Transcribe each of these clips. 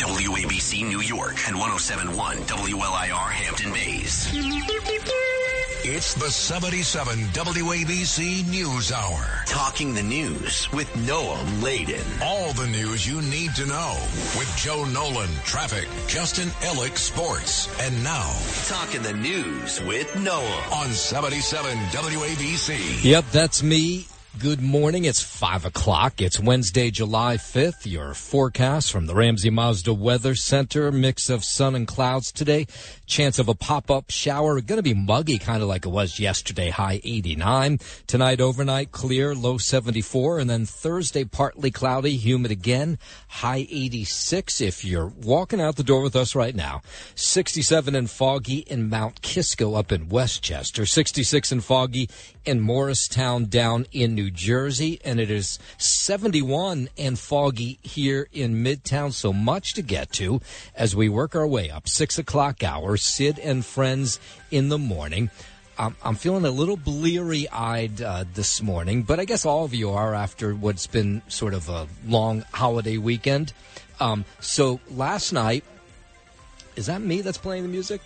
WABC New York and 1071 WLIR Hampton Bays. It's the 77 WABC News Hour. Talking the news with Noam Laden. All the news you need to know with Joe Nolan, traffic, Justin Ellick, sports. And now, Talking the news with Noam on 77 WABC. Yep, that's me. Good morning. It's five o'clock. It's Wednesday, July 5th. Your forecast from the Ramsey Mazda Weather Center. Mix of sun and clouds today. Chance of a pop-up shower. Going to be muggy, kind of like it was yesterday. High 89. Tonight, overnight, clear, low 74. And then Thursday, partly cloudy, humid again. High 86. If you're walking out the door with us right now, 67 and foggy in Mount Kisco up in Westchester. 66 and foggy in Morristown down in New Jersey, and it is 71 and foggy here in Midtown. So much to get to as we work our way up. Six o'clock hour, Sid and friends in the morning. I'm, I'm feeling a little bleary eyed uh, this morning, but I guess all of you are after what's been sort of a long holiday weekend. Um, so last night, is that me that's playing the music?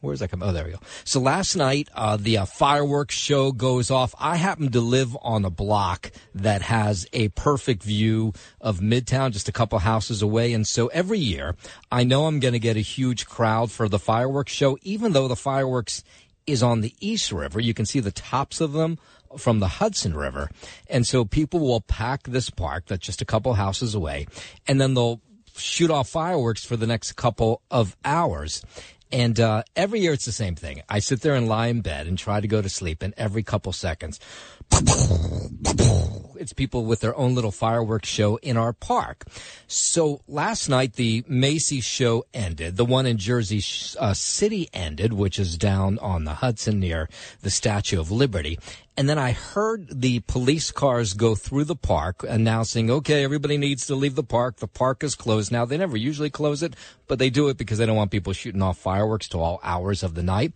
Where's that come? Oh, there we go. So last night, uh, the uh, fireworks show goes off. I happen to live on a block that has a perfect view of Midtown, just a couple houses away. And so every year, I know I'm going to get a huge crowd for the fireworks show, even though the fireworks is on the East River. You can see the tops of them from the Hudson River. And so people will pack this park that's just a couple houses away, and then they'll shoot off fireworks for the next couple of hours. And uh, every year it's the same thing. I sit there and lie in bed and try to go to sleep, and every couple seconds, it's people with their own little fireworks show in our park. So last night the Macy's show ended. The one in Jersey uh, City ended, which is down on the Hudson near the Statue of Liberty. And then I heard the police cars go through the park announcing, okay, everybody needs to leave the park. The park is closed now. They never usually close it, but they do it because they don't want people shooting off fireworks to all hours of the night.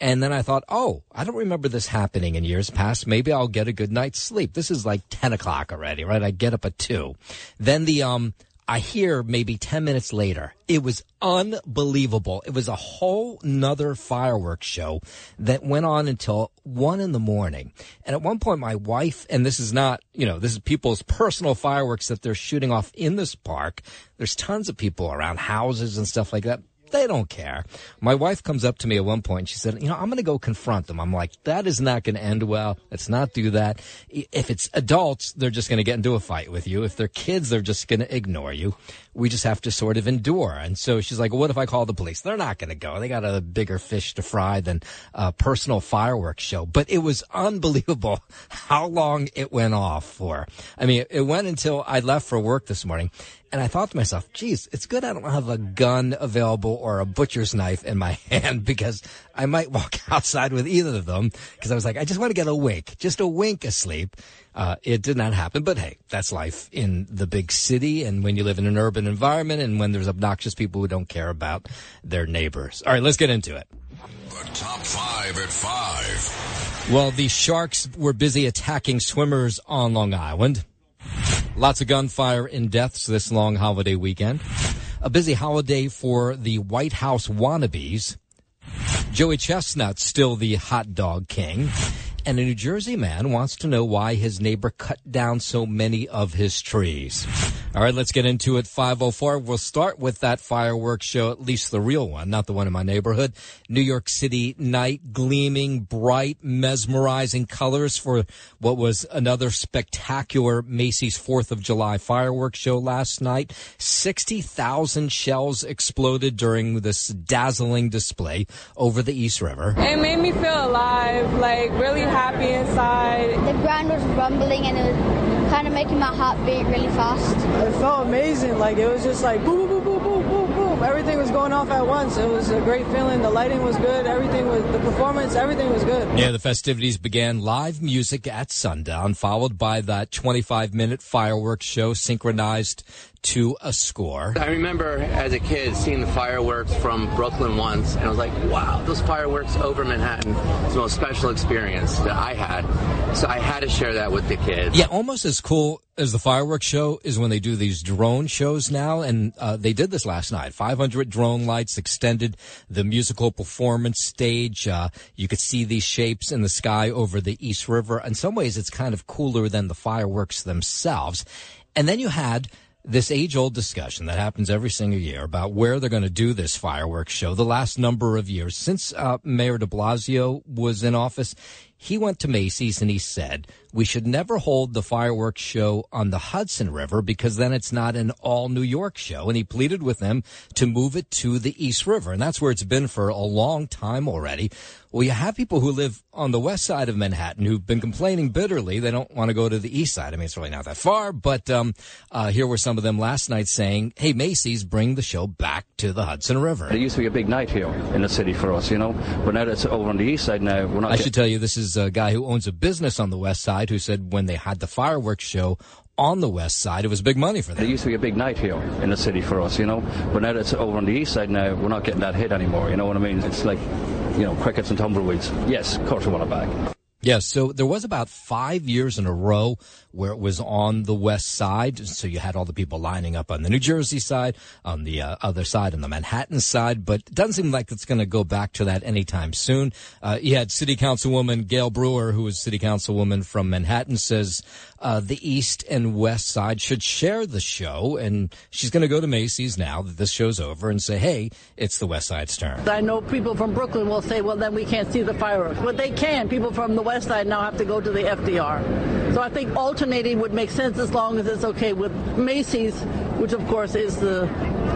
And then I thought, oh, I don't remember this happening in years past. Maybe I'll get a good night's sleep. This is like 10 o'clock already, right? I get up at 2. Then the, um, I hear maybe 10 minutes later, it was unbelievable. It was a whole nother fireworks show that went on until one in the morning. And at one point, my wife, and this is not, you know, this is people's personal fireworks that they're shooting off in this park. There's tons of people around houses and stuff like that. They don't care. My wife comes up to me at one point she said, you know, I'm going to go confront them. I'm like, that is not going to end well. Let's not do that. If it's adults, they're just going to get into a fight with you. If they're kids, they're just going to ignore you. We just have to sort of endure. And so she's like, what if I call the police? They're not going to go. They got a bigger fish to fry than a personal fireworks show. But it was unbelievable how long it went off for. I mean, it went until I left for work this morning. And I thought to myself, geez, it's good I don't have a gun available or a butcher's knife in my hand because I might walk outside with either of them. Because I was like, I just want to get a wink, just a wink of sleep. Uh, it did not happen, but hey, that's life in the big city and when you live in an urban environment and when there's obnoxious people who don't care about their neighbors. All right, let's get into it. The top five at five. Well, the Sharks were busy attacking swimmers on Long Island. Lots of gunfire and deaths this long holiday weekend. A busy holiday for the White House wannabes. Joey Chestnut still the hot dog king. And a New Jersey man wants to know why his neighbor cut down so many of his trees. All right, let's get into it. 504. We'll start with that fireworks show, at least the real one, not the one in my neighborhood. New York City night, gleaming, bright, mesmerizing colors for what was another spectacular Macy's 4th of July fireworks show last night. 60,000 shells exploded during this dazzling display over the East River. It made me feel alive, like really happy inside. The ground was rumbling and it was kind of making my heart beat really fast. It felt amazing. Like it was just like boom, boom, boom, boom, boom, boom. Everything was going off at once. It was a great feeling. The lighting was good. Everything was the performance. Everything was good. Yeah, the festivities began live music at sundown, followed by that 25 minute fireworks show synchronized to a score. I remember as a kid seeing the fireworks from Brooklyn once, and I was like, wow, those fireworks over Manhattan is the most special experience that I had. So I had to share that with the kids. Yeah, almost as cool as the fireworks show is when they do these drone shows now, and uh, they did this last night. 500 drone lights extended the musical performance stage. Uh, you could see these shapes in the sky over the East River. In some ways, it's kind of cooler than the fireworks themselves. And then you had this age old discussion that happens every single year about where they're going to do this fireworks show the last number of years since uh, Mayor de Blasio was in office. He went to Macy's and he said, we should never hold the fireworks show on the Hudson River because then it's not an all New York show. And he pleaded with them to move it to the East River. And that's where it's been for a long time already. Well, you have people who live on the west side of Manhattan who've been complaining bitterly. They don't want to go to the east side. I mean, it's really not that far, but um, uh, here were some of them last night saying, "Hey, Macy's, bring the show back to the Hudson River." It used to be a big night here in the city for us, you know, but now that it's over on the east side, now we're not. I should tell you, this is a guy who owns a business on the west side who said when they had the fireworks show on the west side, it was big money for them. It used to be a big night here in the city for us, you know, but now it's over on the east side, now we're not getting that hit anymore. You know what I mean? It's like, you know, crickets and tumbleweeds. Yes, of course we want it back. Yeah, so there was about five years in a row where it was on the west side. So you had all the people lining up on the New Jersey side, on the uh, other side, on the Manhattan side. But it doesn't seem like it's going to go back to that anytime soon. Uh, you had City Councilwoman Gale Brewer, who is City Councilwoman from Manhattan, says uh, the east and west side should share the show. And she's going to go to Macy's now that this show's over and say, hey, it's the west side's turn. I know people from Brooklyn will say, well, then we can't see the fireworks. But they can. People from the west side now have to go to the FDR. So I think alternating would make sense as long as it's okay with Macy's, which of course is the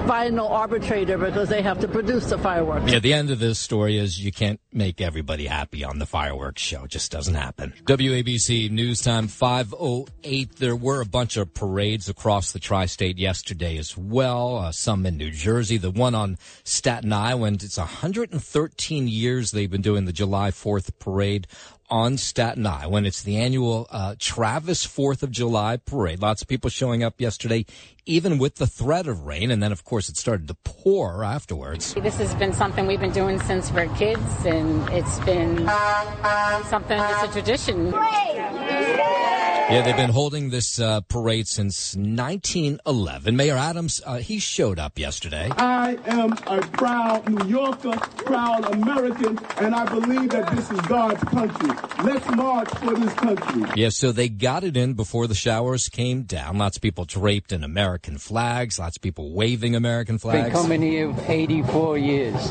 final arbitrator because they have to produce the fireworks. Yeah, the end of this story is you can't make everybody happy on the fireworks show. It just doesn't happen. WABC News Time 508. There were a bunch of parades across the tri-state yesterday as well. Uh, some in New Jersey. The one on Staten Island. It's 113 years they've been doing the July 4th parade on Staten Island. When it's the annual uh, Travis Fourth of July parade. Lots of people showing up yesterday, even with the threat of rain, and then of course it started to pour afterwards. This has been something we've been doing since we're kids, and it's been something that's a tradition. Yeah, they've been holding this uh, parade since 1911. Mayor Adams, uh, he showed up yesterday. I am a proud New Yorker, proud American, and I believe that this is God's country. Let's march for this country. Yeah, so they got it in before the showers came down. Lots of people draped in American flags, lots of people waving American flags. Been coming here 84 years.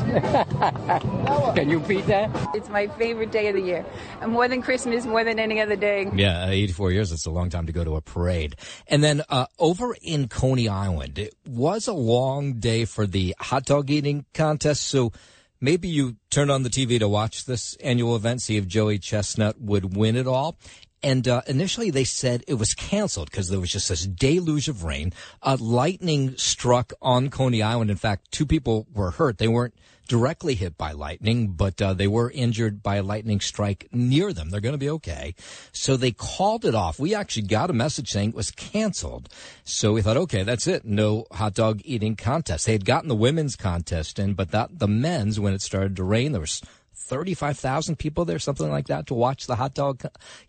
Can you beat that? It's my favorite day of the year. And more than Christmas, more than any other day. Yeah, uh, 84 years. It's a long time to go to a parade. And then uh, over in Coney Island, it was a long day for the hot dog eating contest. So maybe you turned on the TV to watch this annual event, see if Joey Chestnut would win it all. And uh, initially, they said it was canceled because there was just this deluge of rain. Uh, lightning struck on Coney Island. In fact, two people were hurt. They weren't directly hit by lightning, but uh, they were injured by a lightning strike near them. They're going to be okay. So they called it off. We actually got a message saying it was canceled. So we thought, okay, that's it. No hot dog eating contest. They had gotten the women's contest in, but that the men's, when it started to rain, there was 35,000 people there, something like that, to watch the hot dog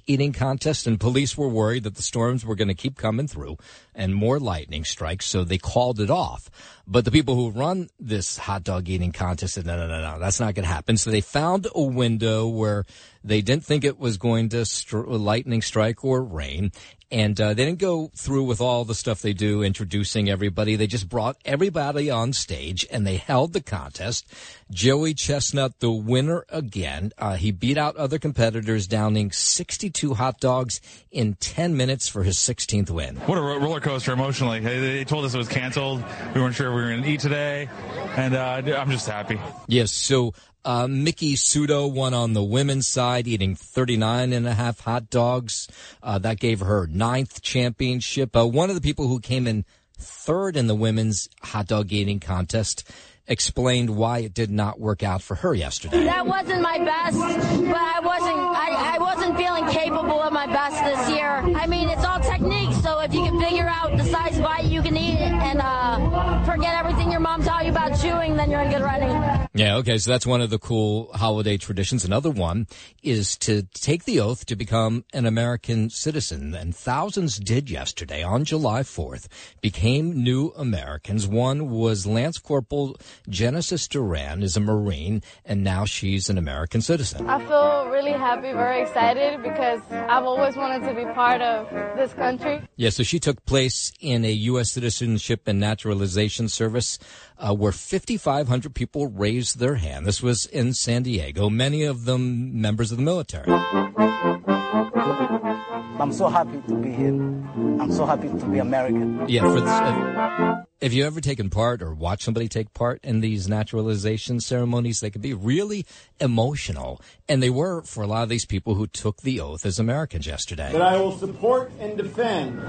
eating contest. And police were worried that the storms were going to keep coming through and more lightning strikes, so they called it off. But the people who run this hot dog eating contest said, no, no, no, no, that's not going to happen. So they found a window where they didn't think it was going to stri- lightning strike or rain. And uh, they didn't go through with all the stuff they do, introducing everybody. They just brought everybody on stage and they held the contest. Joey Chestnut, the winner again. Uh, he beat out other competitors, downing 62 hot dogs in 10 minutes for his 16th win. What a roller coaster emotionally. They, they told us it was canceled. We weren't sure we were going to eat today. And uh, I'm just happy. Yes. So Uh, Miki Sudo won on the women's side, eating 39 and a half hot dogs. Uh, that gave her ninth championship. Uh, one of the people who came in third in the women's hot dog eating contest explained why it did not work out for her yesterday. That wasn't my best, but I wasn't I, I wasn't feeling capable of my best this year. I mean, it's all technique, so if you can figure out size bite you can eat and uh, forget everything your mom taught you about chewing, then you're in good running. Yeah, okay, so that's one of the cool holiday traditions. Another one is to take the oath to become an American citizen, and thousands did yesterday on July 4th, became new Americans. One was Lance Corporal Genesis Duran is a Marine, and now she's an American citizen. I feel really happy, very excited because I've always wanted to be part of this country. Yeah, so she took place in a U.S. Citizenship and Naturalization Service uh, where 5,500 people raised their hand. This was in San Diego, many of them members of the military. I'm so happy to be here. I'm so happy to be American. Yeah, for this, have you ever taken part or watched somebody take part in these naturalization ceremonies? They can be really emotional, and they were for a lot of these people who took the oath as Americans yesterday. That I will support and defend,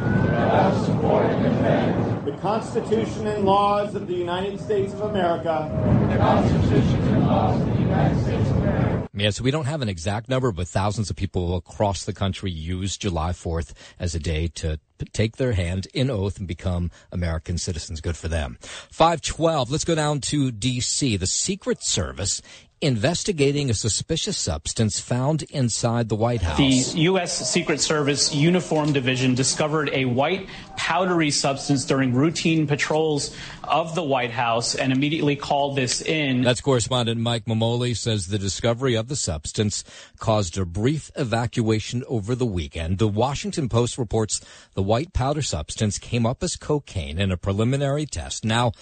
support and defend the Constitution and laws of the United States of America. The Constitution and laws of the United States of America. Yeah, so we don't have an exact number, but thousands of people across the country use July 4th as a day to take their hand in oath and become American citizens. Good for them. 512. Let's go down to D.C. The Secret Service investigating a suspicious substance found inside the White House. The U.S. Secret Service Uniform Division discovered a white powdery substance during routine patrols of the White House and immediately called this in. That's correspondent Mike Mamoli says the discovery of the substance caused a brief evacuation over the weekend. The Washington Post reports the white powder substance came up as cocaine in a preliminary test. Now,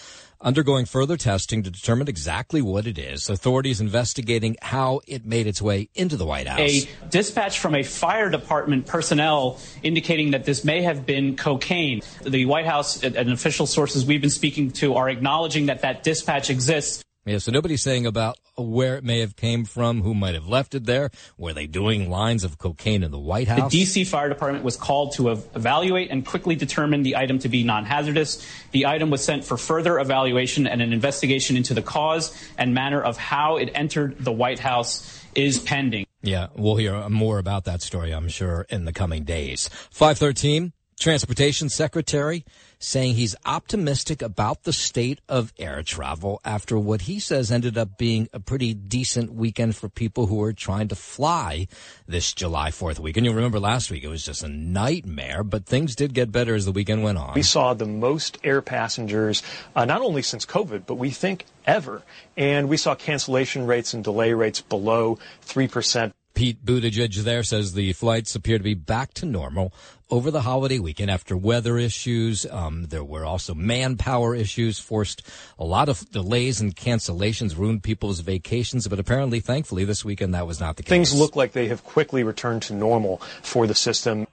undergoing further testing to determine exactly what it is. Authorities investigating how it made its way into the White House. A dispatch from a fire department personnel indicating that this may have been cocaine. The White House and official sources we've been speaking to are acknowledging that that dispatch exists. Yeah, so nobody's saying about where it may have came from, who might have left it there. Were they doing lines of cocaine in the White House? The D.C. Fire Department was called to evaluate and quickly determine the item to be non-hazardous. The item was sent for further evaluation and an investigation into the cause and manner of how it entered the White House is pending. Yeah, we'll hear more about that story, I'm sure, in the coming days. 513, Transportation Secretary saying he's optimistic about the state of air travel after what he says ended up being a pretty decent weekend for people who are trying to fly this July 4th week. And You'll remember last week it was just a nightmare, but things did get better as the weekend went on. We saw the most air passengers, uh, not only since COVID, but we think ever. And we saw cancellation rates and delay rates below 3%. Pete Buttigieg there says the flights appear to be back to normal over the holiday weekend after weather issues. Um, there were also manpower issues, forced a lot of delays and cancellations, ruined people's vacations. But apparently, thankfully, this weekend that was not the case. Things look like they have quickly returned to normal for the system.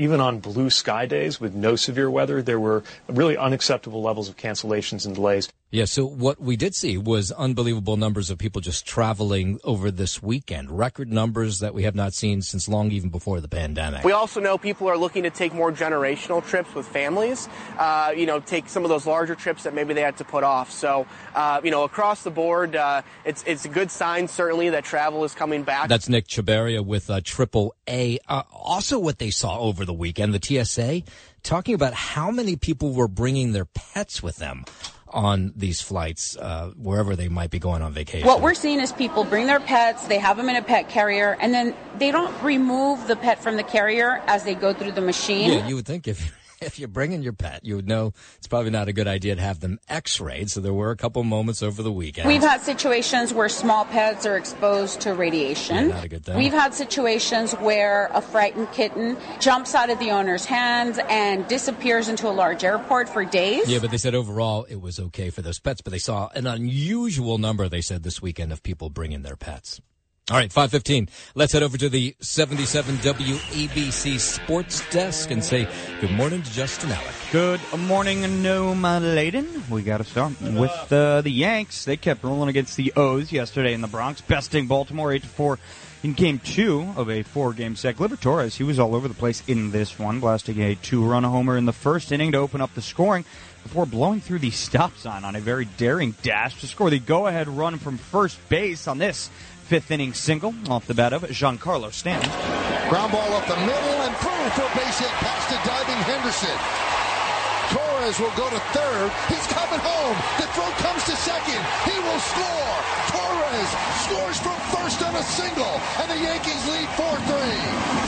Even on blue sky days with no severe weather, there were really unacceptable levels of cancellations and delays. Yeah, so what we did see was unbelievable numbers of people just traveling over this weekend. Record numbers that we have not seen since long even before the pandemic. We also know people are looking to take more generational trips with families, uh, you know, take some of those larger trips that maybe they had to put off. So, uh, you know, across the board, uh, it's, it's a good sign, certainly, that travel is coming back. That's Nick Chabaria with uh, Triple A. Uh, also, what they saw over the weekend, the TSA, talking about how many people were bringing their pets with them on these flights, uh, wherever they might be going on vacation. What we're seeing is people bring their pets, they have them in a pet carrier, and then they don't remove the pet from the carrier as they go through the machine. Yeah, you would think if if you're bringing your pet, you would know it's probably not a good idea to have them x-rayed. So there were a couple moments over the weekend. We've had situations where small pets are exposed to radiation. Yeah, not a good thing. We've had situations where a frightened kitten jumps out of the owner's hands and disappears into a large airport for days. Yeah, but they said overall it was okay for those pets, but they saw an unusual number, they said, this weekend of people bringing their pets. All right, 515. Let's head over to the 77 WABC Sports Desk and say good morning to Justin Alec. Good morning, Noam Laden. We got to start with uh, the Yanks. They kept rolling against the O's yesterday in the Bronx, besting Baltimore 8 to 4 in game two of a four game set. Gleyber Torres, he was all over the place in this one, blasting a two run homer in the first inning to open up the scoring before blowing through the stop sign on a very daring dash to score the go ahead run from first base on this fifth inning single off the bat of Giancarlo Stanton. Ground ball up the middle and through for a base hit past the diving Henderson. Torres will go to third. He's coming home. The throw comes to second. He will score. Torres scores from first on a single, and the Yankees lead 4-3.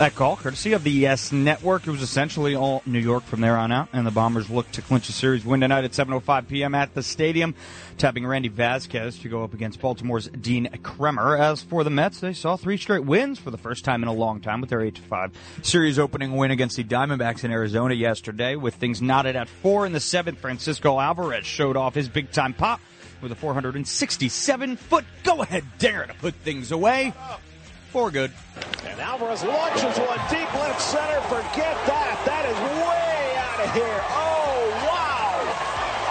That call, courtesy of the Yes Network. It was essentially all New York from there on out, and the Bombers look to clinch a series win tonight at 7.05 p.m. at the stadium, tapping Randy Vasquez to go up against Baltimore's Dean Kremer. As for the Mets, they saw three straight wins for the first time in a long time with their 8-5 series opening win against the Diamondbacks in Arizona yesterday. With things knotted at four in the seventh, Francisco Alvarez showed off his big-time pop with a 467-foot go-ahead dare to put things away for good. Alvarez launches one deep left center. Forget that. That is way out of here. Oh, wow.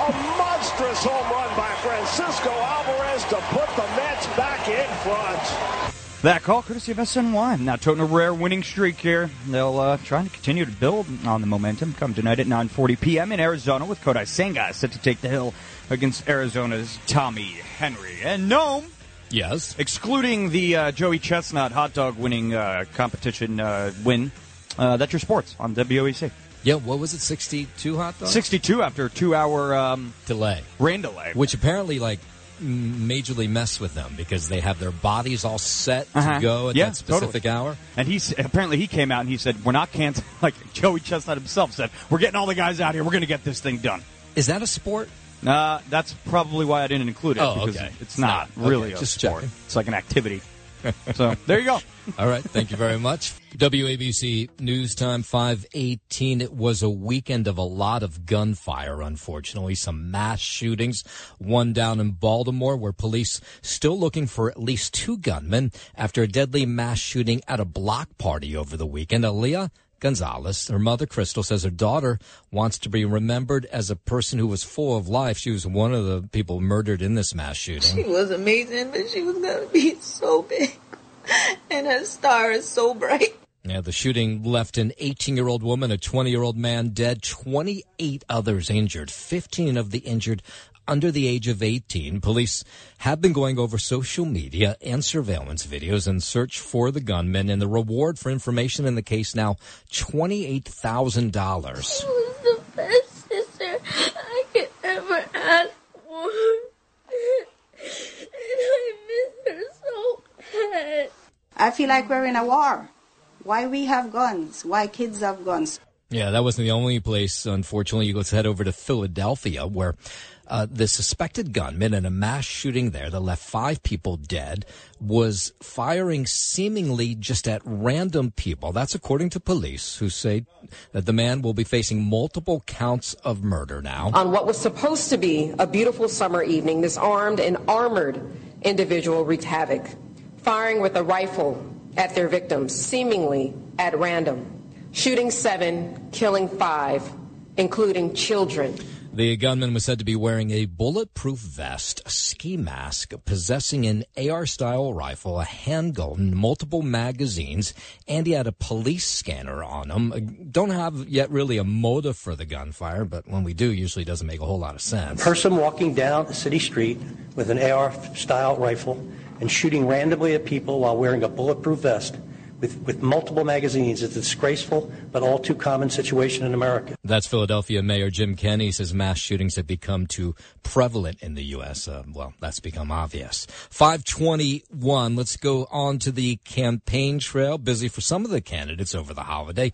A monstrous home run by Francisco Alvarez to put the Mets back in front. That call, courtesy of SNY. Now, toting a rare winning streak here. They'll uh, try to continue to build on the momentum. Come tonight at 9:40 p.m. in Arizona with Kodai Senga set to take the hill against Arizona's Tommy Henry and Gnome. Yes. Excluding the uh, Joey Chestnut hot dog winning uh, competition uh, win. Uh, that's your sports on WOEC. Yeah, what was it? 62 hot dogs? 62 after a two hour um, delay. Rain delay. Which apparently, like, majorly mess with them because they have their bodies all set to Uh-huh. go at Yeah, that specific totally. hour. And he's apparently he came out and he said, "We're not canceling." Like Joey Chestnut himself said, "We're getting all the guys out here. We're going to get this thing done." Is that a sport? Uh, that's probably why I didn't include it Oh, because okay. it's, not, not. really Okay, a just sport. checking. It's like an activity. so there you go. All right. Thank you very much. WABC News Time 518. It was a weekend of a lot of gunfire, unfortunately. Some mass shootings. One down in Baltimore where police still looking for at least two gunmen after a deadly mass shooting at a block party over the weekend. Aaliyah Gonzalez, her mother Crystal says her daughter wants to be remembered as a person who was full of life. She was one of the people murdered in this mass shooting. She was amazing, but she was gonna be so big, and her star is so bright. Yeah, the shooting left an 18 year old woman, a 20 year old man dead, 28 others injured, 15 of the injured under the age of 18. Police have been going over social media and surveillance videos in search for the gunman, and the reward for information in the case now $28,000. She was the best sister I could ever ask for, and I miss her so bad. I feel like we're in a war. Why we have guns? Why kids have guns? Yeah, that wasn't the only place, unfortunately. Let's head over to Philadelphia, where uh, the suspected gunman in a mass shooting there that left five people dead was firing seemingly just at random people. That's according to police, who say that the man will be facing multiple counts of murder now. On what was supposed to be a beautiful summer evening, this armed and armored individual wreaked havoc, firing with a rifle at their victims, seemingly at random, shooting seven, killing five, including children. The gunman was said to be wearing a bulletproof vest, a ski mask, possessing an AR style rifle, a handgun, multiple magazines, and he had a police scanner on him. Uh, Don't have yet really a motive for the gunfire, but when we do, usually doesn't make a whole lot of sense. person walking down a city street with an AR style rifle and shooting randomly at people while wearing a bulletproof vest with, with multiple magazines is a disgraceful but all too common situation in America. That's Philadelphia Mayor Jim Kenney says mass shootings have become too prevalent in the U.S. Uh, well, that's become obvious. 521. Let's go on to the campaign trail. Busy for some of the candidates over the holiday.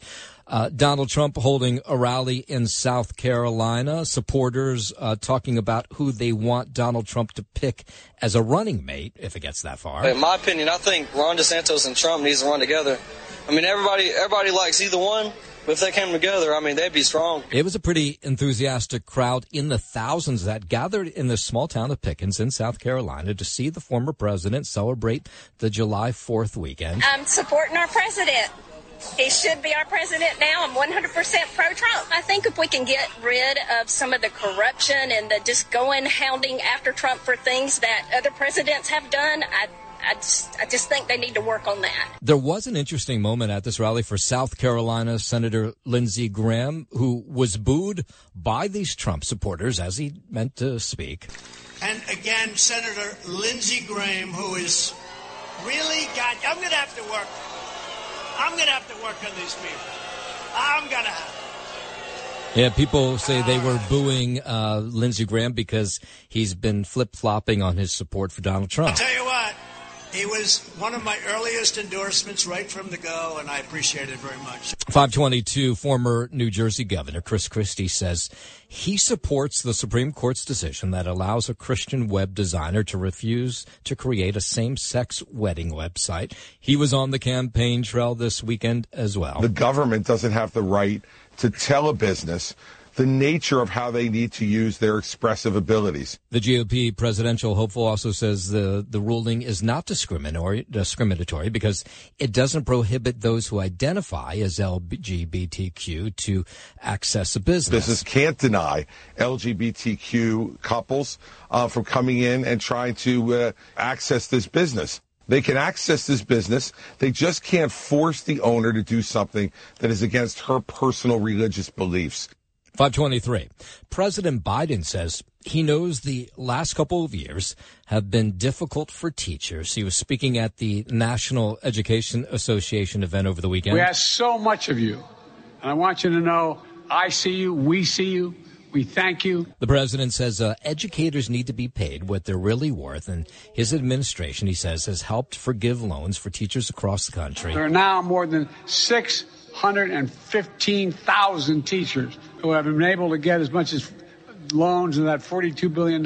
Uh, Donald Trump holding a rally in South Carolina. Supporters uh, talking about who they want Donald Trump to pick as a running mate if it gets that far. In my opinion, I think Ron DeSantis and Trump needs to run together. I mean, everybody everybody likes either one, But if they came together, I mean, they'd be strong. It was a pretty enthusiastic crowd in the thousands that gathered in the small town of Pickens in South Carolina to see the former president celebrate the July 4th weekend. I'm supporting our president. He should be our president now. I'm 100% pro Trump. I think if we can get rid of some of the corruption and the just going hounding after Trump for things that other presidents have done, I I just, I just think they need to work on that. There was an interesting moment at this rally for South Carolina Senator Lindsey Graham, who was booed by these Trump supporters as he meant to speak. And again, Senator Lindsey Graham, who is really got, I'm going to have to work. I'm going to have to work on these people. I'm going to have. Yeah, people say they were booing uh, Lindsey Graham because he's been flip flopping on his support for Donald Trump. I'll tell you what, he was one of my earliest endorsements right from the go, and I appreciate it very much. 522, former New Jersey Governor Chris Christie says he supports the Supreme Court's decision that allows a Christian web designer to refuse to create a same sex wedding website. He was on the campaign trail this weekend as well. The government doesn't have the right to tell a business the nature of how they need to use their expressive abilities. The GOP presidential hopeful also says the, the ruling is not discriminatory, discriminatory because it doesn't prohibit those who identify as LGBTQ to access a business. Business can't deny LGBTQ couples uh, from coming in and trying to uh, access this business. They can access this business. They just can't force the owner to do something that is against her personal religious beliefs. 523. President Biden says he knows the last couple of years have been difficult for teachers. He was speaking at the National Education Association event over the weekend. We ask so much of you, and I want you to know I see you, we see you. We thank you. The president says uh, educators need to be paid what they're really worth, and his administration, he says, has helped forgive loans for teachers across the country. There are now more than 615,000 teachers who have been able to get as much as loans and that $42 billion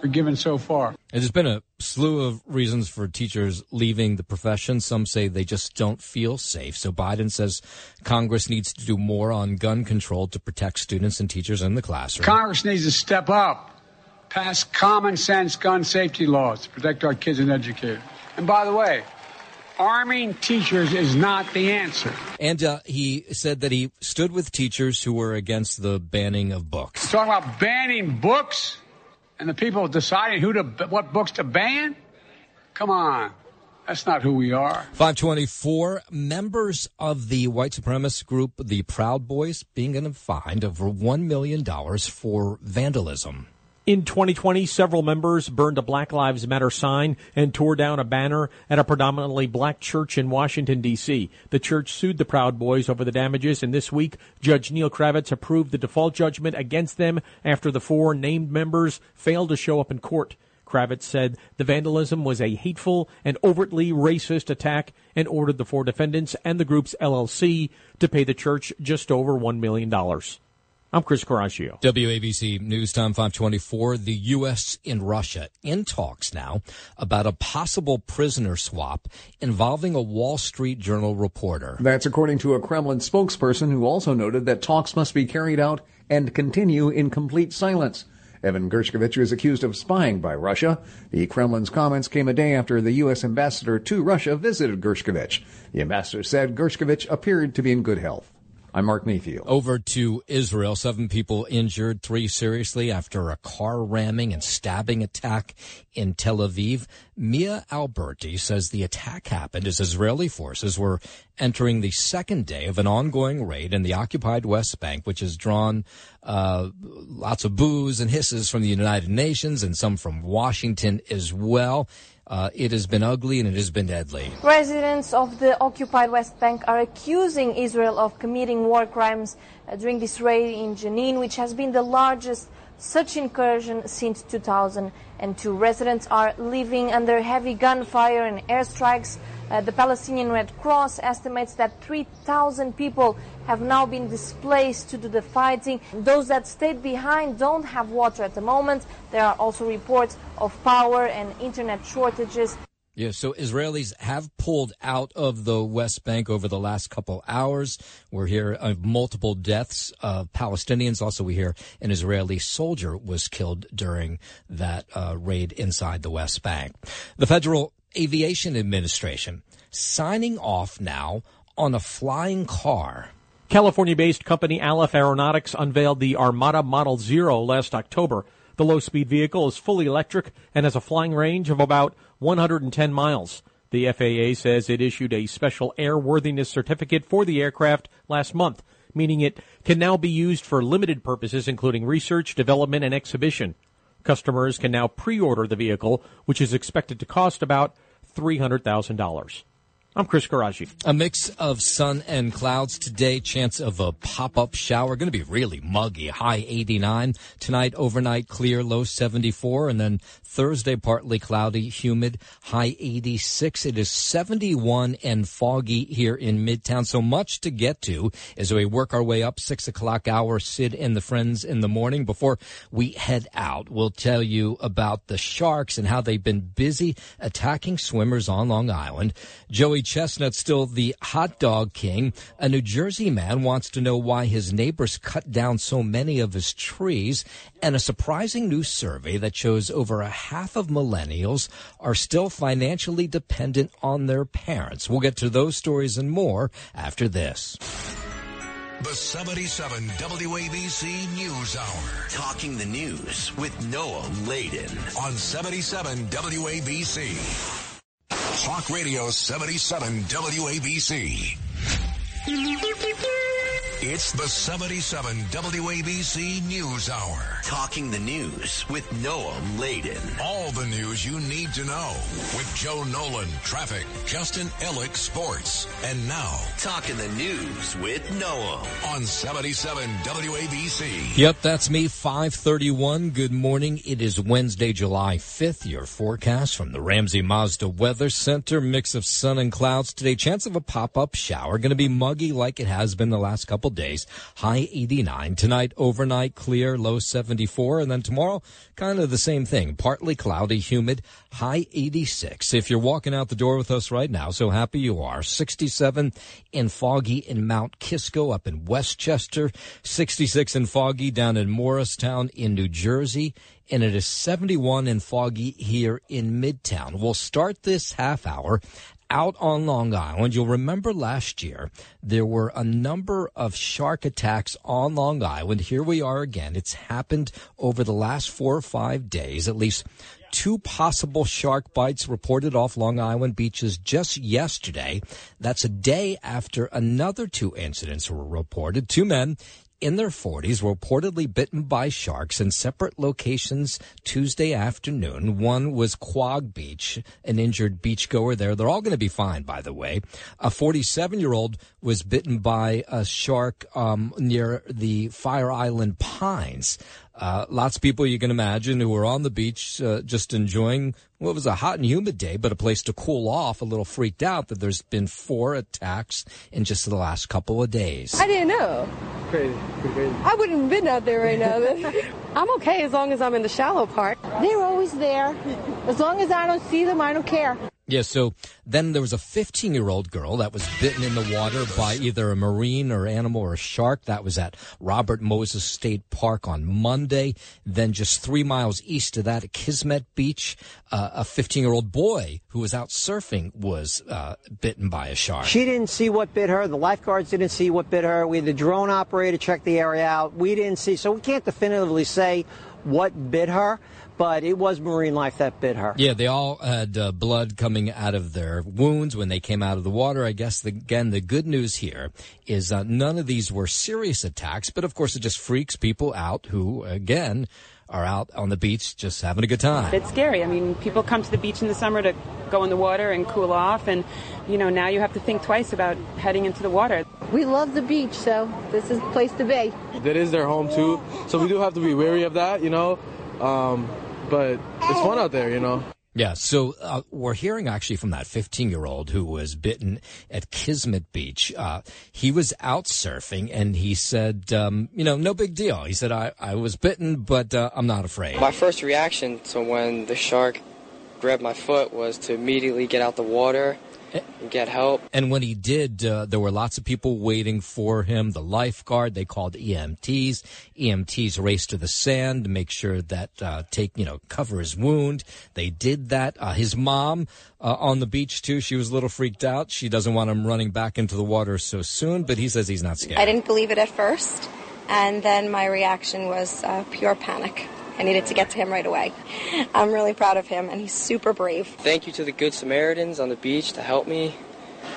forgiven so far. There's been a slew of reasons for teachers leaving the profession. Some say they just don't feel safe. So Biden says Congress needs to do more on gun control to protect students and teachers in the classroom. Congress needs to step up, pass common sense gun safety laws to protect our kids and educators. And by the way, arming teachers is not the answer. And uh, he said that he stood with teachers who were against the banning of books. He's Talking about banning books and the people deciding who to what books to ban? Come on. That's not who we are. 524 members of the white supremacist group, the Proud Boys, being in a fined over $1 million for vandalism. In 2020, several members burned a Black Lives Matter sign and tore down a banner at a predominantly black church in Washington, D.C. The church sued the Proud Boys over the damages, and this week, Judge Neal Kravitz approved the default judgment against them after the four named members failed to show up in court. Kravitz said the vandalism was a hateful and overtly racist attack and ordered the four defendants and the group's LLC to pay the church just over $1 million. I'm Chris Caraccio. WABC News Time 524. The U.S. and Russia in talks now about a possible prisoner swap involving a Wall Street Journal reporter. That's according to a Kremlin spokesperson who also noted that talks must be carried out and continue in complete silence. Evan Gershkovich is accused of spying by Russia. The Kremlin's comments came a day after the U.S. ambassador to Russia visited Gershkovich. The ambassador said Gershkovich appeared to be in good health. I'm Mark Mayfield. Over to Israel. Seven people injured, three seriously after a car ramming and stabbing attack in Tel Aviv. Mia Alberti says the attack happened as Israeli forces were entering the second day of an ongoing raid in the occupied West Bank, which has drawn uh, lots of boos and hisses from the United Nations and some from Washington as well. Uh, it has been ugly and it has been deadly. Residents of the occupied West Bank are accusing Israel of committing war crimes uh, during this raid in Jenin, which has been the largest such incursion since 2002. Residents are living under heavy gunfire and airstrikes. Uh, the Palestinian Red Cross estimates that 3,000 people have now been displaced due to the fighting. Those that stayed behind don't have water at the moment. There are also reports of power and internet shortages. Yeah, so Israelis have pulled out of the West Bank over the last couple hours. We're here multiple deaths of Palestinians. Also, we hear an Israeli soldier was killed during that uh, raid inside the West Bank. The Federal Aviation Administration signing off now on a flying car. California based company Alef Aeronautics unveiled the Armada Model Zero last October. The low speed vehicle is fully electric and has a flying range of about 110 miles. The FAA says it issued a special airworthiness certificate for the aircraft last month, meaning it can now be used for limited purposes, including research, development, and exhibition. Customers can now pre-order the vehicle, which is expected to cost about $300,000. I'm Chris Garaji. A mix of sun and clouds today. Chance of a pop-up shower. Going to be really muggy. High 89. Tonight, overnight, clear, low 74. And then Thursday, partly cloudy, humid, high 86. It is 71 and foggy here in Midtown. So much to get to as we work our way up. Six o'clock hour, Sid and the friends in the morning. Before we head out, we'll tell you about the sharks and how they've been busy attacking swimmers on Long Island. Joey Chestnut still the hot dog king. A New Jersey man wants to know why his neighbors cut down so many of his trees. And a surprising new survey that shows over a half of millennials are still financially dependent on their parents. We'll get to those stories and more after this. The 77 WABC News Hour. Talking the news with Noam Laden on 77 WABC. Talk Radio 77 WABC. It's the 77 WABC News Hour. Talking the news with Noam Laden. All the news you need to know with Joe Nolan, traffic, Justin Ellick, sports. And now, Talking the news with Noam on 77 WABC. Yep, that's me, 531. Good morning. It is Wednesday, July 5th. Your forecast from the Ramsey Mazda Weather Center. Mix of sun and clouds today. Chance of a pop-up shower. Going to be muggy like it has been the last couple days. High 89. Tonight, overnight, clear, low 74. And then tomorrow, kind of the same thing. Partly cloudy, humid, high 86. If you're walking out the door with us right now, so happy you are. 67 in foggy in Mount Kisco up in Westchester. 66 in foggy down in Morristown in New Jersey and it is 71 and foggy here in Midtown. We'll start this half hour out on Long Island. You'll remember last year there were a number of shark attacks on Long Island. Here we are again. It's happened over the last four or five days, at least two possible shark bites reported off Long Island beaches just yesterday. That's a day after another two incidents were reported. Two men in their 40s were reportedly bitten by sharks in separate locations Tuesday afternoon. One was Quogue Beach, an injured beachgoer there. They're all going to be fine, by the way. A 47 year old was bitten by a shark um, near the Fire Island Pines. Uh, lots of people you can imagine who were on the beach uh, just enjoying what was a hot and humid day, but a place to cool off, a little freaked out that there's been four attacks in just the last couple of days. I didn't know. Crazy, crazy. I wouldn't have been out there right now. I'm okay as long as I'm in the shallow part. They're always there. As long as I don't see them, I don't care. Yeah, so then there was a 15 year old girl that was bitten in the water by either a marine or animal or a shark. That was at Robert Moses State Park on Monday. Then just three miles east of that at Kismet Beach, uh, a 15 year old boy who was out surfing was uh, bitten by a shark. She didn't see what bit her. The lifeguards didn't see what bit her. We had the drone operator check the area out. We didn't see, so we can't definitively say what bit her but it was marine life that bit her. Yeah, they all had uh, blood coming out of their wounds when they came out of the water. I guess, the, again, the good news here is uh, none of these were serious attacks, but of course it just freaks people out who, again, are out on the beach just having a good time. It's scary. I mean, people come to the beach in the summer to go in the water and cool off, and, you know, now you have to think twice about heading into the water. We love the beach, so this is the place to be. That is their home, too, so we do have to be wary of that, you know. Um, but it's fun out there, you know. Yeah, so uh, we're hearing actually from that 15 year old who was bitten at Kismet Beach. Uh, he was out surfing and he said, um, you know, no big deal. He said, I, I was bitten, but uh, I'm not afraid. My first reaction to when the shark grabbed my foot was to immediately get out the water and get help. And when he did, uh, there were lots of people waiting for him. The lifeguard, they called EMTs. EMTs raced to the sand to make sure that uh, take you know cover his wound. They did that. Uh, his mom uh, on the beach too. She was a little freaked out. She doesn't want him running back into the water so soon, but he says he's not scared. I didn't believe it at first, and then my reaction was uh, pure panic. I needed to get to him right away. I'm really proud of him, and he's super brave. Thank you to the Good Samaritans on the beach to help me.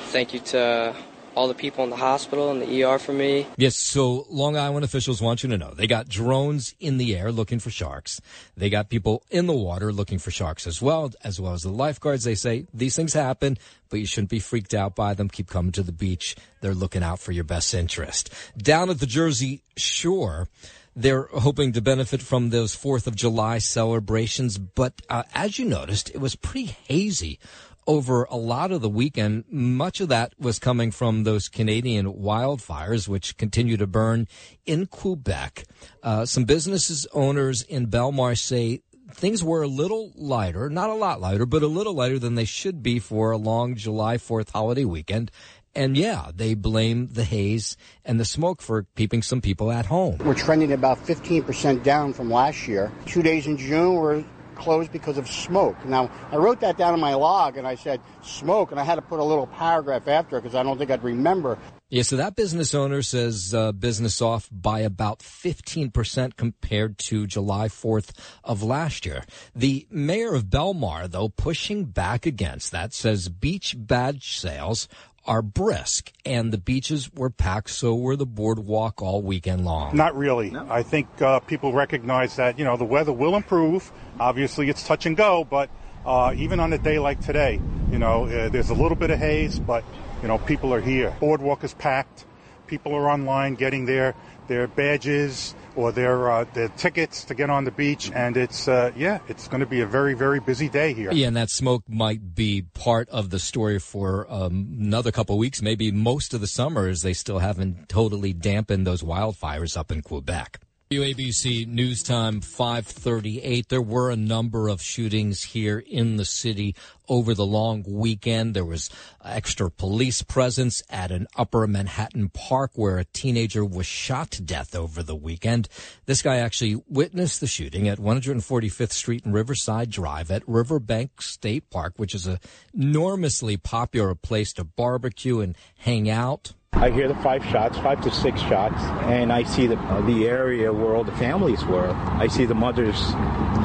Thank you to all the people in the hospital and the ER for me. Yes, so Long Island officials want you to know they got drones in the air looking for sharks. They got people in the water looking for sharks as well, as well as the lifeguards. They say these things happen, but you shouldn't be freaked out by them. Keep coming to the beach. They're looking out for your best interest. Down at the Jersey Shore, they're hoping to benefit from those Fourth of July celebrations, but uh, as you noticed, it was pretty hazy over a lot of the weekend. Much of that was coming from those Canadian wildfires, which continue to burn in Quebec. Uh, some businesses owners in Belmar say things were a little lighter, not a lot lighter, but a little lighter than they should be for a long July 4th holiday weekend. And yeah, they blame the haze and the smoke for keeping some people at home. We're trending about 15% down from last year. Two days in June were closed because of smoke. Now, I wrote that down in my log and I said smoke, and I had to put a little paragraph after it because I don't think I'd remember. Yeah, so that business owner says uh, business off by about 15% compared to July 4th of last year. The mayor of Belmar, though, pushing back against that, says beach badge sales are brisk, and the beaches were packed, so were the boardwalk all weekend long. Not really. No. I think uh, people recognize that, you know, the weather will improve. Obviously, it's touch and go, but uh, even on a day like today, you know, uh, there's a little bit of haze, but, you know, people are here. Boardwalk is packed. People are online getting their, their badges, or their uh, their tickets to get on the beach, and it's uh, yeah, it's going to be a very very busy day here. Yeah, and that smoke might be part of the story for um, another couple weeks, maybe most of the summer, as they still haven't totally dampened those wildfires up in Quebec. WABC News Time 538. There were a number of shootings here in the city over the long weekend. There was extra police presence at an upper Manhattan park where a teenager was shot to death over the weekend. This guy actually witnessed the shooting at 145th Street and Riverside Drive at Riverbank State Park, which is a enormously popular place to barbecue and hang out. I hear the five shots, five to six shots, and I see the uh, the area where all the families were. I see the mothers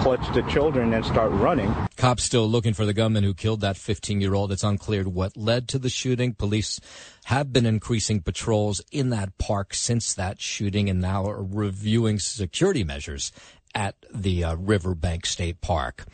clutch the children and start running. Cops still looking for the gunman who killed that 15 year old. It's unclear what led to the shooting. Police have been increasing patrols in that park since that shooting and now are reviewing security measures at the uh, Riverbank State Park.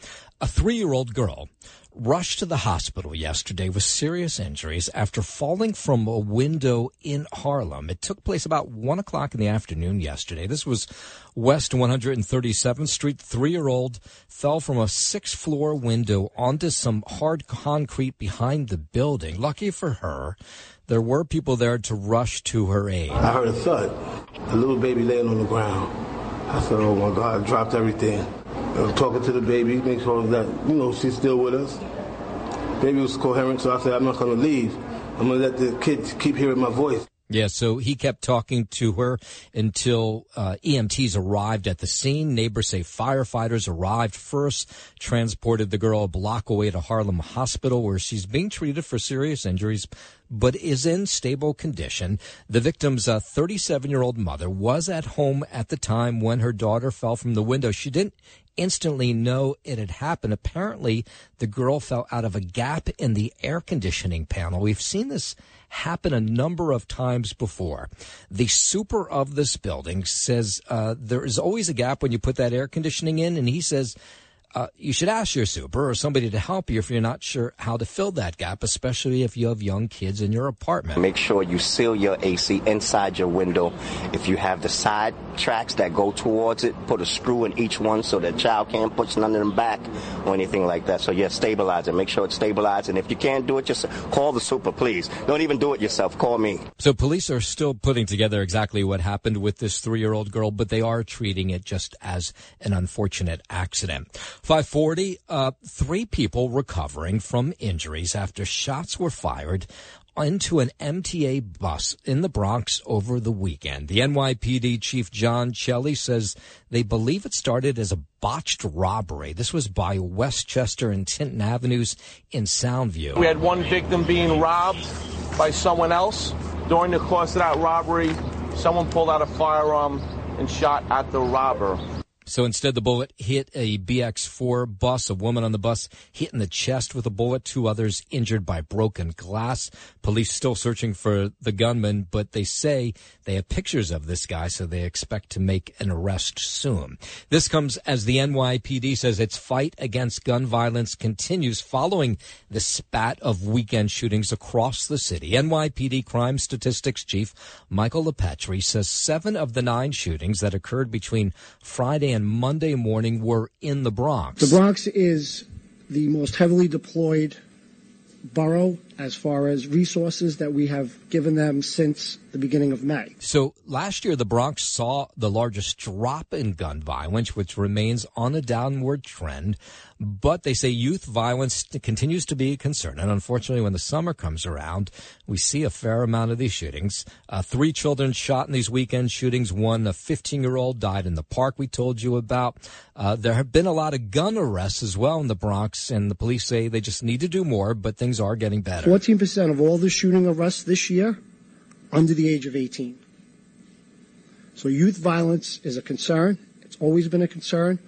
A three year old girl rushed to the hospital yesterday with serious injuries after falling from a window in Harlem. It took place about one o'clock in the afternoon yesterday. This was West 137th Street. Three year old fell from a six floor window onto some hard concrete behind the building. Lucky for her, there were people there to rush to her aid. I heard a thud, a little baby laying on the ground. I said, oh my God, I dropped everything uh, talking to the baby, make sure that, you know, she's still with us. Baby was coherent, so I said, I'm not going to leave. I'm going to let the kids keep hearing my voice. Yeah, so he kept talking to her until uh, EMTs arrived at the scene. Neighbors say firefighters arrived first, transported the girl a block away to Harlem Hospital where she's being treated for serious injuries but is in stable condition. The victim's 37 uh, year old mother was at home at the time when her daughter fell from the window. She didn't instantly know it had happened. Apparently, the girl fell out of a gap in the air conditioning panel. We've seen this happen a number of times before. The super of this building says uh, there is always a gap when you put that air conditioning in, and he says uh, you should ask your super or somebody to help you if you're not sure how to fill that gap, especially if you have young kids in your apartment. Make sure you seal your AC inside your window. If you have the side tracks that go towards it, put a screw in each one so the child can't push none of them back or anything like that. So yeah, stabilize it. Make sure it's stabilized. And if you can't do it, just call the super, please. Don't even do it yourself. Call me. So police are still putting together exactly what happened with this three-year-old girl, but they are treating it just as an unfortunate accident. 540, uh, three people recovering from injuries after shots were fired into an MTA bus in the Bronx over the weekend. The NYPD chief John Chelly says they believe it started as a botched robbery. This was by Westchester and Tinton Avenues in Soundview. We had one victim being robbed by someone else. During the course of that robbery, someone pulled out a firearm and shot at the robber. So instead, the bullet hit a BX4 bus. A woman on the bus hit in the chest with a bullet. Two others injured by broken glass. Police still searching for the gunman, but they say they have pictures of this guy, so they expect to make an arrest soon. This comes as the NYPD says its fight against gun violence continues following the spat of weekend shootings across the city. NYPD crime statistics chief Michael LiPetri says seven of the nine shootings that occurred between Friday and Monday morning were in the Bronx. The Bronx is the most heavily deployed borough as far as resources that we have given them since the beginning of May. So last year, the Bronx saw the largest drop in gun violence, which remains on a downward trend. But they say youth violence continues to be a concern. And unfortunately, when the summer comes around, we see a fair amount of these shootings. Uh, three children shot in these weekend shootings. One, a 15 year old, died in the park we told you about. Uh, there have been a lot of gun arrests as well in the Bronx, and the police say they just need to do more, but things are getting better. 14% of all the shooting arrests this year under the age of 18. So youth violence is a concern. It's always been a concern,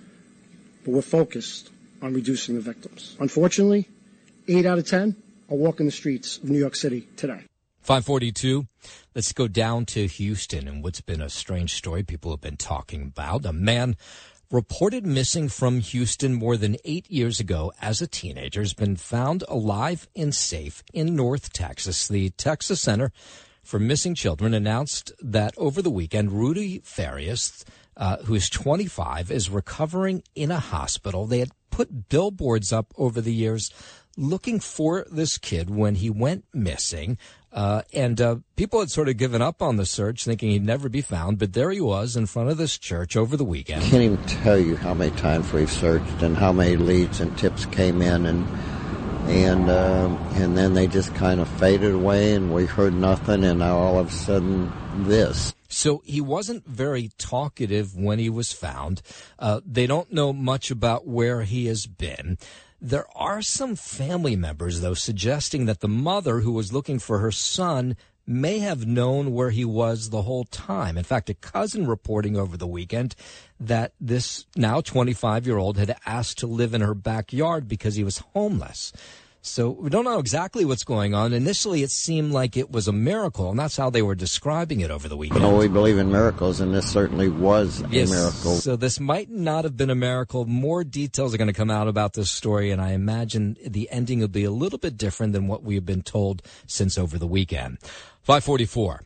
but we're focused on reducing the victims. Unfortunately, 8 out of 10 are walking the streets of New York City today. 542. Let's go down to Houston and what's been a strange story people have been talking about. A man reported missing from Houston more than eight years ago as a teenager has been found alive and safe in North Texas. The Texas Center for Missing Children announced that over the weekend, Rudy Farias, uh, who is 25, is recovering in a hospital. They had put billboards up over the years looking for this kid when he went missing. Uh, and uh, people had sort of given up on the search, thinking he'd never be found. But there he was in front of this church over the weekend. I can't even tell you how many times we've searched and how many leads and tips came in, and and uh, and then they just kind of faded away, and we heard nothing, and now all of a sudden this. So he wasn't very talkative when he was found. Uh, they don't know much about where he has been. There are some family members, though, suggesting that the mother who was looking for her son may have known where he was the whole time. In fact, a cousin reporting over the weekend that this now 25 year old had asked to live in her backyard because he was homeless. So we don't know exactly what's going on. Initially, it seemed like it was a miracle, and that's how they were describing it over the weekend. Well, we believe in miracles, and this certainly was yes, a miracle. So this might not have been a miracle. More details are going to come out about this story, and I imagine the ending will be a little bit different than what we have been told since over the weekend. 544.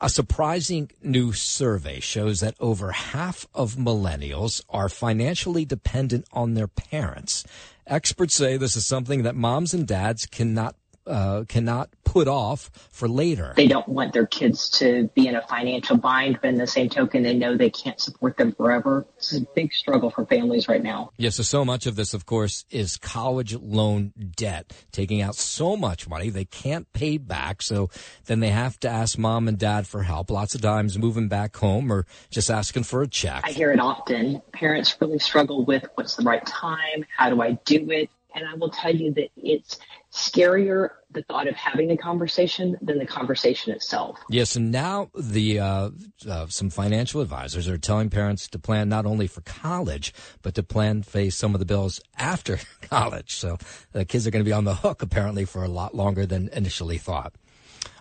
A surprising new survey shows that over half of millennials are financially dependent on their parents. Experts say this is something that moms and dads cannot uh, cannot put off for later. They don't want their kids to be in a financial bind, but in the same token, they know they can't support them forever. It's a big struggle for families right now. Yes, so so much of this, of course, is college loan debt, taking out so much money they can't pay back. So then they have to ask mom and dad for help. Lots of times moving back home or just asking for a check. I hear it often. Parents really struggle with what's the right time? How do I do it? And I will tell you that it's scarier the thought of having the conversation than the conversation itself. Yes, and now the uh, uh, some financial advisors are telling parents to plan not only for college but to plan face some of the bills after college. So the kids are going to be on the hook apparently for a lot longer than initially thought.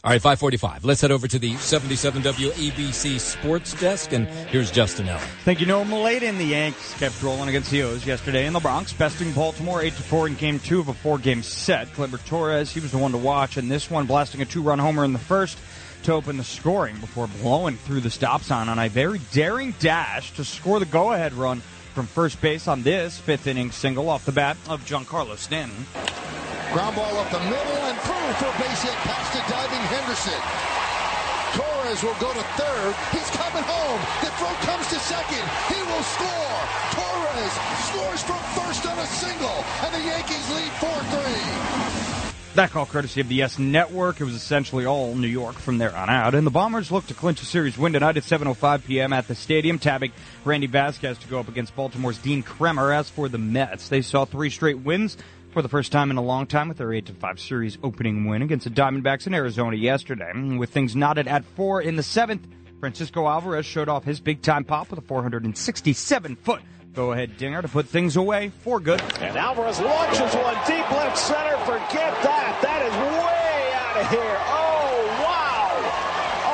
All right, 545. Let's head over to the 77 WABC Sports Desk, and here's Justin Ellick. Thank you, Noam Laden. The Yanks kept rolling against the O's yesterday in the Bronx, besting Baltimore 8-4 in game two of a four-game set. Gleyber Torres, he was the one to watch, in this one blasting a two-run homer in the first to open the scoring before blowing through the stop sign on a very daring dash to score the go-ahead run from first base on this fifth inning single off the bat of Giancarlo Stanton. Ground ball up the middle and through for a base hit past the diving Henderson. Torres will go to third. He's coming home. The throw comes to second. He will score. Torres scores from first on a single, and the Yankees lead 4-3. That call courtesy of the YES Network. It was essentially all New York from there on out. And the Bombers look to clinch a series win tonight at 7.05 p.m. at the stadium, tabbing Randy Vasquez to go up against Baltimore's Dean Kremer. As for the Mets, they saw three straight wins for the first time in a long time with their 8-5 series opening win against the Diamondbacks in Arizona yesterday. With things knotted at four in the seventh, Francisco Alvarez showed off his big-time pop with a 467-foot go-ahead dinger to put things away for good. And Alvarez launches one deep left center. Forget that. That is way out of here. Oh, wow.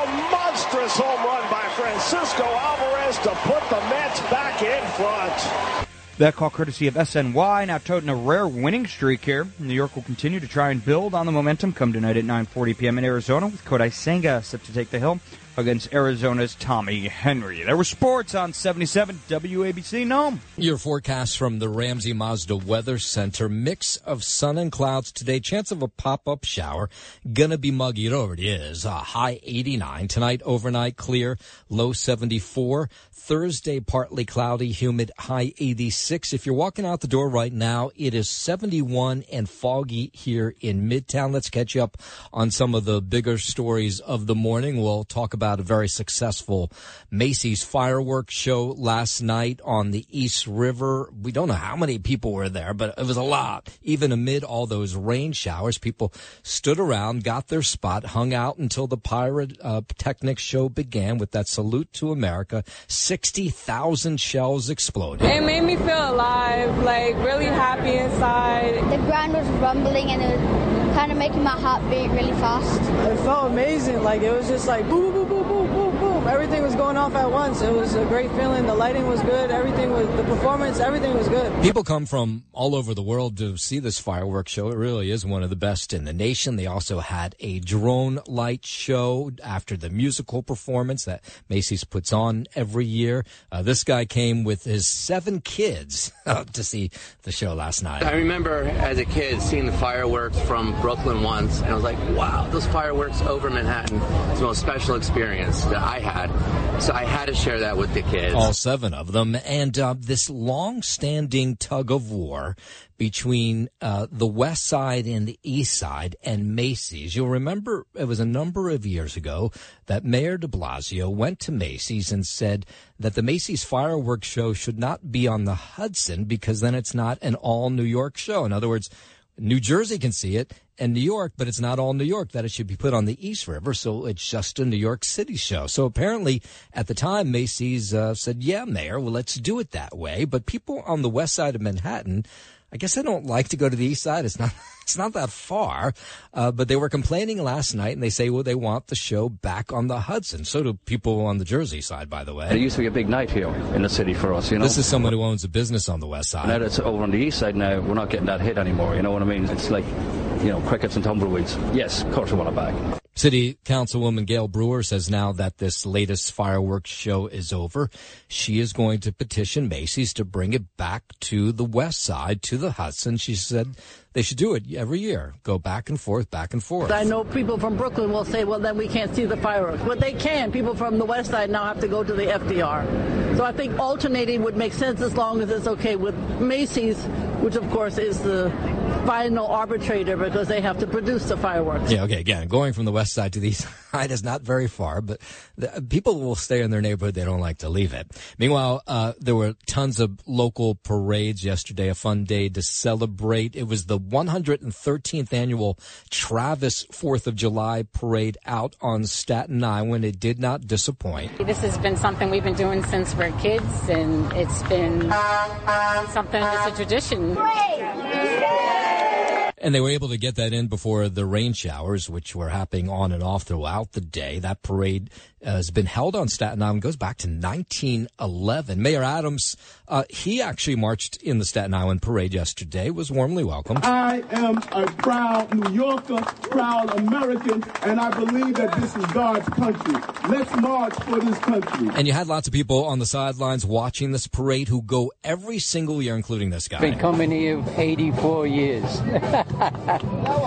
A monstrous home run by Francisco Alvarez to put the Mets back in front. That call courtesy of SNY, now toting a rare winning streak here. New York will continue to try and build on the momentum come tonight at 9.40 p.m. in Arizona with Kodai Senga set to take the hill against Arizona's Tommy Henry. There were sports on 77 WABC Noam. Your forecast from the Ramsey Mazda Weather Center. Mix of sun and clouds today. Chance of a pop-up shower. Gonna be muggy. It already is. A high 89. Tonight, overnight, clear. Low 74. Thursday, partly cloudy, humid, high 86. If you're walking out the door right now, it is 71 and foggy here in Midtown. Let's catch up on some of the bigger stories of the morning. We'll talk about a very successful Macy's fireworks show last night on the East River. We don't know how many people were there, but it was a lot. Even amid all those rain showers, people stood around, got their spot, hung out until the Pirate uh, Technics show began with that salute to America. 60,000 shells exploded. It made me feel alive, like really happy inside. The ground was rumbling and it was kind of making my heart beat really fast. It felt amazing. Like it was just like boom, boom, boom, boom, boom, boom. Everything was going off at once. It was a great feeling. The lighting was good. Everything was, the performance, everything was good. People come from all over the world to see this fireworks show. It really is one of the best in the nation. They also had a drone light show after the musical performance that Macy's puts on every year. Uh, this guy came with his seven kids to see the show last night. I remember as a kid seeing the fireworks from Brooklyn once, and I was like, wow, those fireworks over Manhattan is the most special experience that I had. So I had to share that with the kids. All seven of them. And uh, this long standing tug of war between uh, the West Side and the East Side and Macy's. You'll remember it was a number of years ago that Mayor de Blasio went to Macy's and said that the Macy's fireworks show should not be on the Hudson because then it's not an all New York show. In other words, New Jersey can see it and New York, but it's not all New York, that it should be put on the East River. So it's just a New York City show. So apparently at the time, Macy's uh, said, yeah, Mayor, well, let's do it that way. But people on the west side of Manhattan, I guess they don't like to go to the east side. It's not it's not that far, uh, but they were complaining last night, and they say well they want the show back on the Hudson. So do people on the Jersey side, by the way. It used to be a big night here in the city for us. You know, this is someone who owns a business on the west side. Now that's over on the east side. Now we're not getting that hit anymore. You know what I mean? It's like you know crickets and tumbleweeds. Yes, of course we want it back. City Councilwoman Gale Brewer says now that this latest fireworks show is over, she is going to petition Macy's to bring it back to the west side, to the Hudson. She said they should do it every year, go back and forth, back and forth. I know people from Brooklyn will say, well, then we can't see the fireworks. But they can. People from the west side now have to go to the FDR. So I think alternating would make sense as long as it's okay with Macy's, which of course is the final arbitrator because they have to produce the fireworks. Yeah, okay, again, going from the west side to the east side is not very far, but the, people will stay in their neighborhood. They don't like to leave it. Meanwhile, uh, there were tons of local parades yesterday, a fun day to celebrate. It was the 113th annual Travis 4th of July parade out on Staten Island. It did not disappoint. This has been something we've been doing since we're kids, and it's been something that's a tradition. And they were able to get that in before the rain showers, which were happening on and off throughout the day. That parade uh, has been held on Staten Island, goes back to 1911. Mayor Adams, uh, he actually marched in the Staten Island parade yesterday, was warmly welcomed. I am a proud New Yorker, proud American, and I believe that this is God's country. Let's march for this country. And you had lots of people on the sidelines watching this parade who go every single year, including this guy. Been coming here 84 years.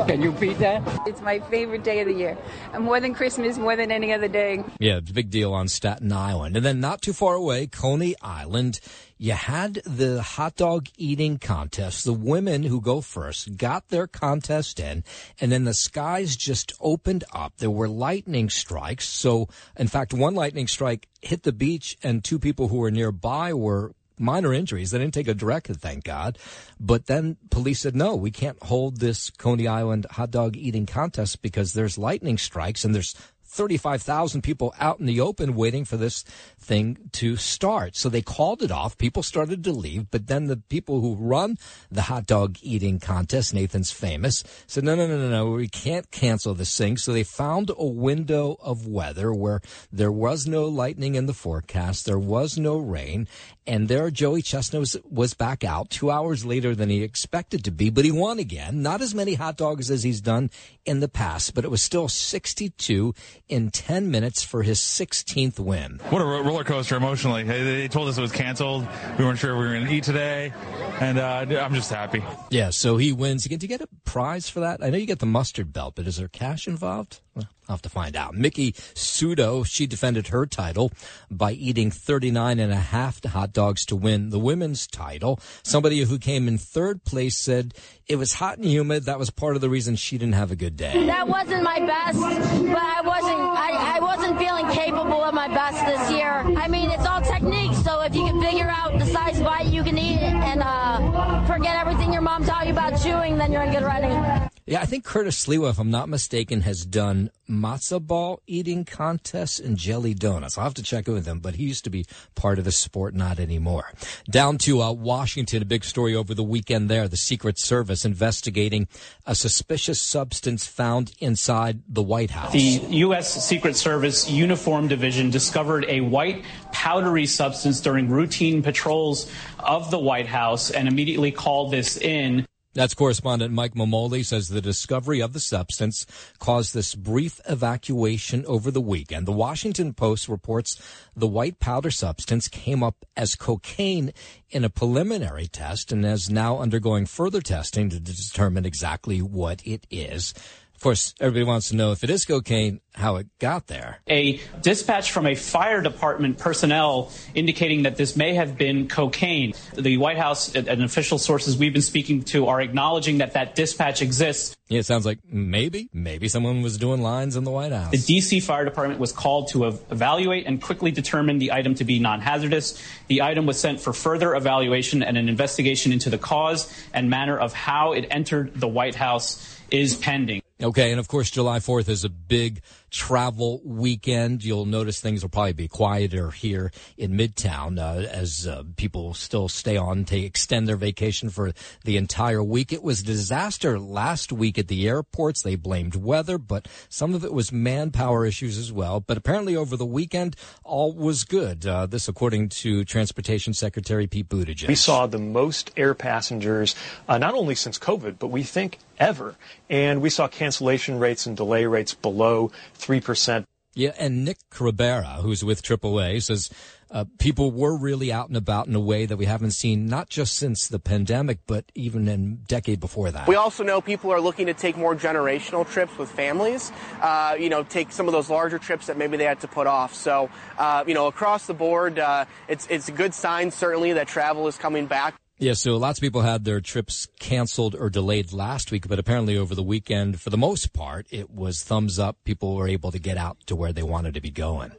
Can you beat that? It's my favorite day of the year. More than Christmas, more than any other day. Yeah, it's a big deal on Staten Island. And then not too far away, Coney Island, you had the hot dog eating contest. The women who go first got their contest in, and then the skies just opened up. There were lightning strikes. So, in fact, one lightning strike hit the beach, and two people who were nearby were minor injuries. They didn't take a direct thank God. But then police said, no, we can't hold this Coney Island hot dog eating contest because there's lightning strikes and there's 35,000 people out in the open waiting for this thing to start. So they called it off. People started to leave, but then the people who run the hot dog eating contest, Nathan's famous, said, no, no, no, no, no, we can't cancel this thing. So they found a window of weather where there was no lightning in the forecast. There was no rain. And there Joey Chestnut was, was back out two hours later than he expected to be, but he won again. Not as many hot dogs as he's done in the past, but it was still 62 in 10 minutes for his 16th win. What a roller coaster emotionally. They told us it was canceled. We weren't sure we were going to eat today, and uh, I'm just happy. Yeah, so he wins. Did you get a prize for that? I know you get the mustard belt, but is there cash involved? I'll have to find out. Miki Sudo, she defended her title by eating 39 and a half hot dogs to win the women's title. Somebody who came in third place said it was hot and humid. That was part of the reason she didn't have a good day. That wasn't my best, but I wasn't, I, I wasn't feeling capable of my best this year. I mean, it's all technique, so if you can figure out the size of bite you can eat and uh, forget everything your mom taught you about chewing, then you're in good running. Yeah, I think Curtis Sliwa, if I'm not mistaken, has done matzo ball eating contests and jelly donuts. I'll have to check in with him, but he used to be part of the sport, not anymore. Down to uh, Washington, a big story over the weekend there. The Secret Service investigating a suspicious substance found inside the White House. The U.S. Secret Service Uniform Division discovered a white powdery substance during routine patrols of the White House and immediately called this in. That's correspondent Mike Mamoli says the discovery of the substance caused this brief evacuation over the weekend. The Washington Post reports the white powder substance came up as cocaine in a preliminary test and is now undergoing further testing to determine exactly what it is. Of course, everybody wants to know if it is cocaine, how it got there. A dispatch from a fire department personnel indicating that this may have been cocaine. The White House and official sources we've been speaking to are acknowledging that that dispatch exists. Yeah, it sounds like maybe, maybe someone was doing lines in the White House. The D.C. Fire Department was called to evaluate and quickly determine the item to be non-hazardous. The item was sent for further evaluation and an investigation into the cause and manner of how it entered the White House is pending. Okay, and of course, July 4th is a big travel weekend. You'll notice things will probably be quieter here in Midtown uh, as uh, people still stay on to extend their vacation for the entire week. It was disaster last week at the airports. They blamed weather, but some of it was manpower issues as well. But apparently, over the weekend, all was good. Uh, this, according to Transportation Secretary Pete Buttigieg. We saw the most air passengers, uh, not only since COVID, but we think ever. And we saw cancellation rates and delay rates below 3%. Yeah, and Nick Ribera, who's with AAA, says uh, people were really out and about in a way that we haven't seen not just since the pandemic, but even in decade before that. We also know people are looking to take more generational trips with families. Uh, you know, take some of those larger trips that maybe they had to put off. So, uh, you know, across the board, uh, it's it's a good sign certainly that travel is coming back. Yeah, so lots of people had their trips canceled or delayed last week, but apparently over the weekend, for the most part, it was thumbs up. People were able to get out to where they wanted to be going.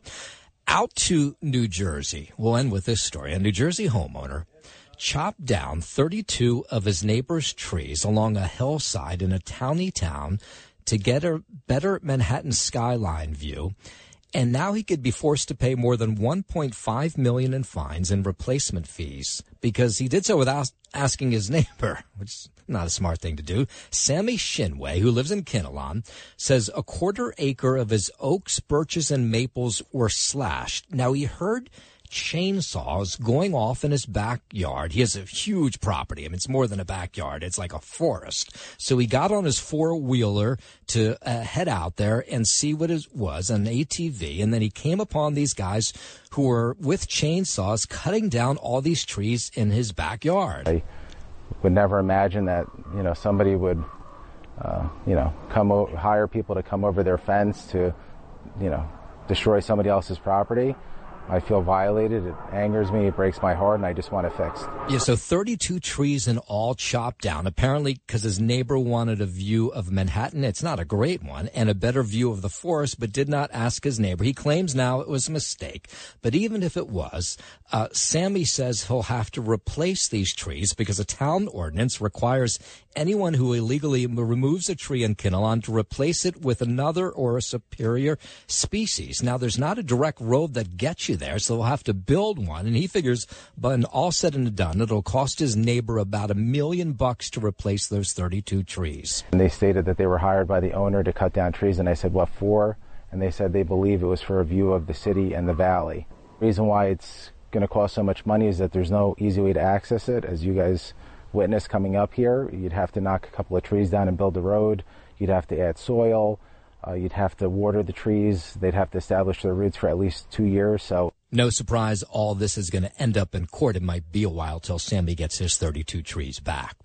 Out to New Jersey. We'll end with this story. A New Jersey homeowner chopped down 32 of his neighbor's trees along a hillside in a towny town to get a better Manhattan skyline view and now he could be forced to pay more than 1.5 million in fines and replacement fees because he did so without asking his neighbor, which is not a smart thing to do. Sammy Shinway, who lives in Kinnelon, says a quarter acre of his oaks, birches, and maples were slashed. Now he heard chainsaws going off in his backyard. He has a huge property. I mean, it's more than a backyard. It's like a forest. So he got on his four wheeler to uh, head out there and see what it was, an ATV. And then he came upon these guys who were with chainsaws cutting down all these trees in his backyard. I would never imagine that, you know, somebody would uh, you know, come o- hire people to come over their fence to, you know, destroy somebody else's property. I feel violated. It angers me. It breaks my heart, and I just want it fixed. Yeah, so 32 trees and all chopped down, apparently because his neighbor wanted a view of Manhattan. It's not a great one, and a better view of the forest, but did not ask his neighbor. He claims now it was a mistake. But even if it was, uh, Sammy says he'll have to replace these trees because a town ordinance requires anyone who illegally removes a tree in Kinnelon to replace it with another or a superior species. Now, there's not a direct road that gets you there, so they'll have to build one. And he figures, when all said and done, it'll cost his neighbor about a million bucks to replace those 32 trees. And they stated that they were hired by the owner to cut down trees, and I said, what for? And they said they believe it was for a view of the city and the valley. reason why it's going to cost so much money is that there's no easy way to access it, as you guys witness coming up here. You'd have to knock a couple of trees down and build a road. You'd have to add soil. Uh, you'd have to water the trees. They'd have to establish their roots for at least two years. So No surprise, all this is going to end up in court. It might be a while till Sammy gets his 32 trees back.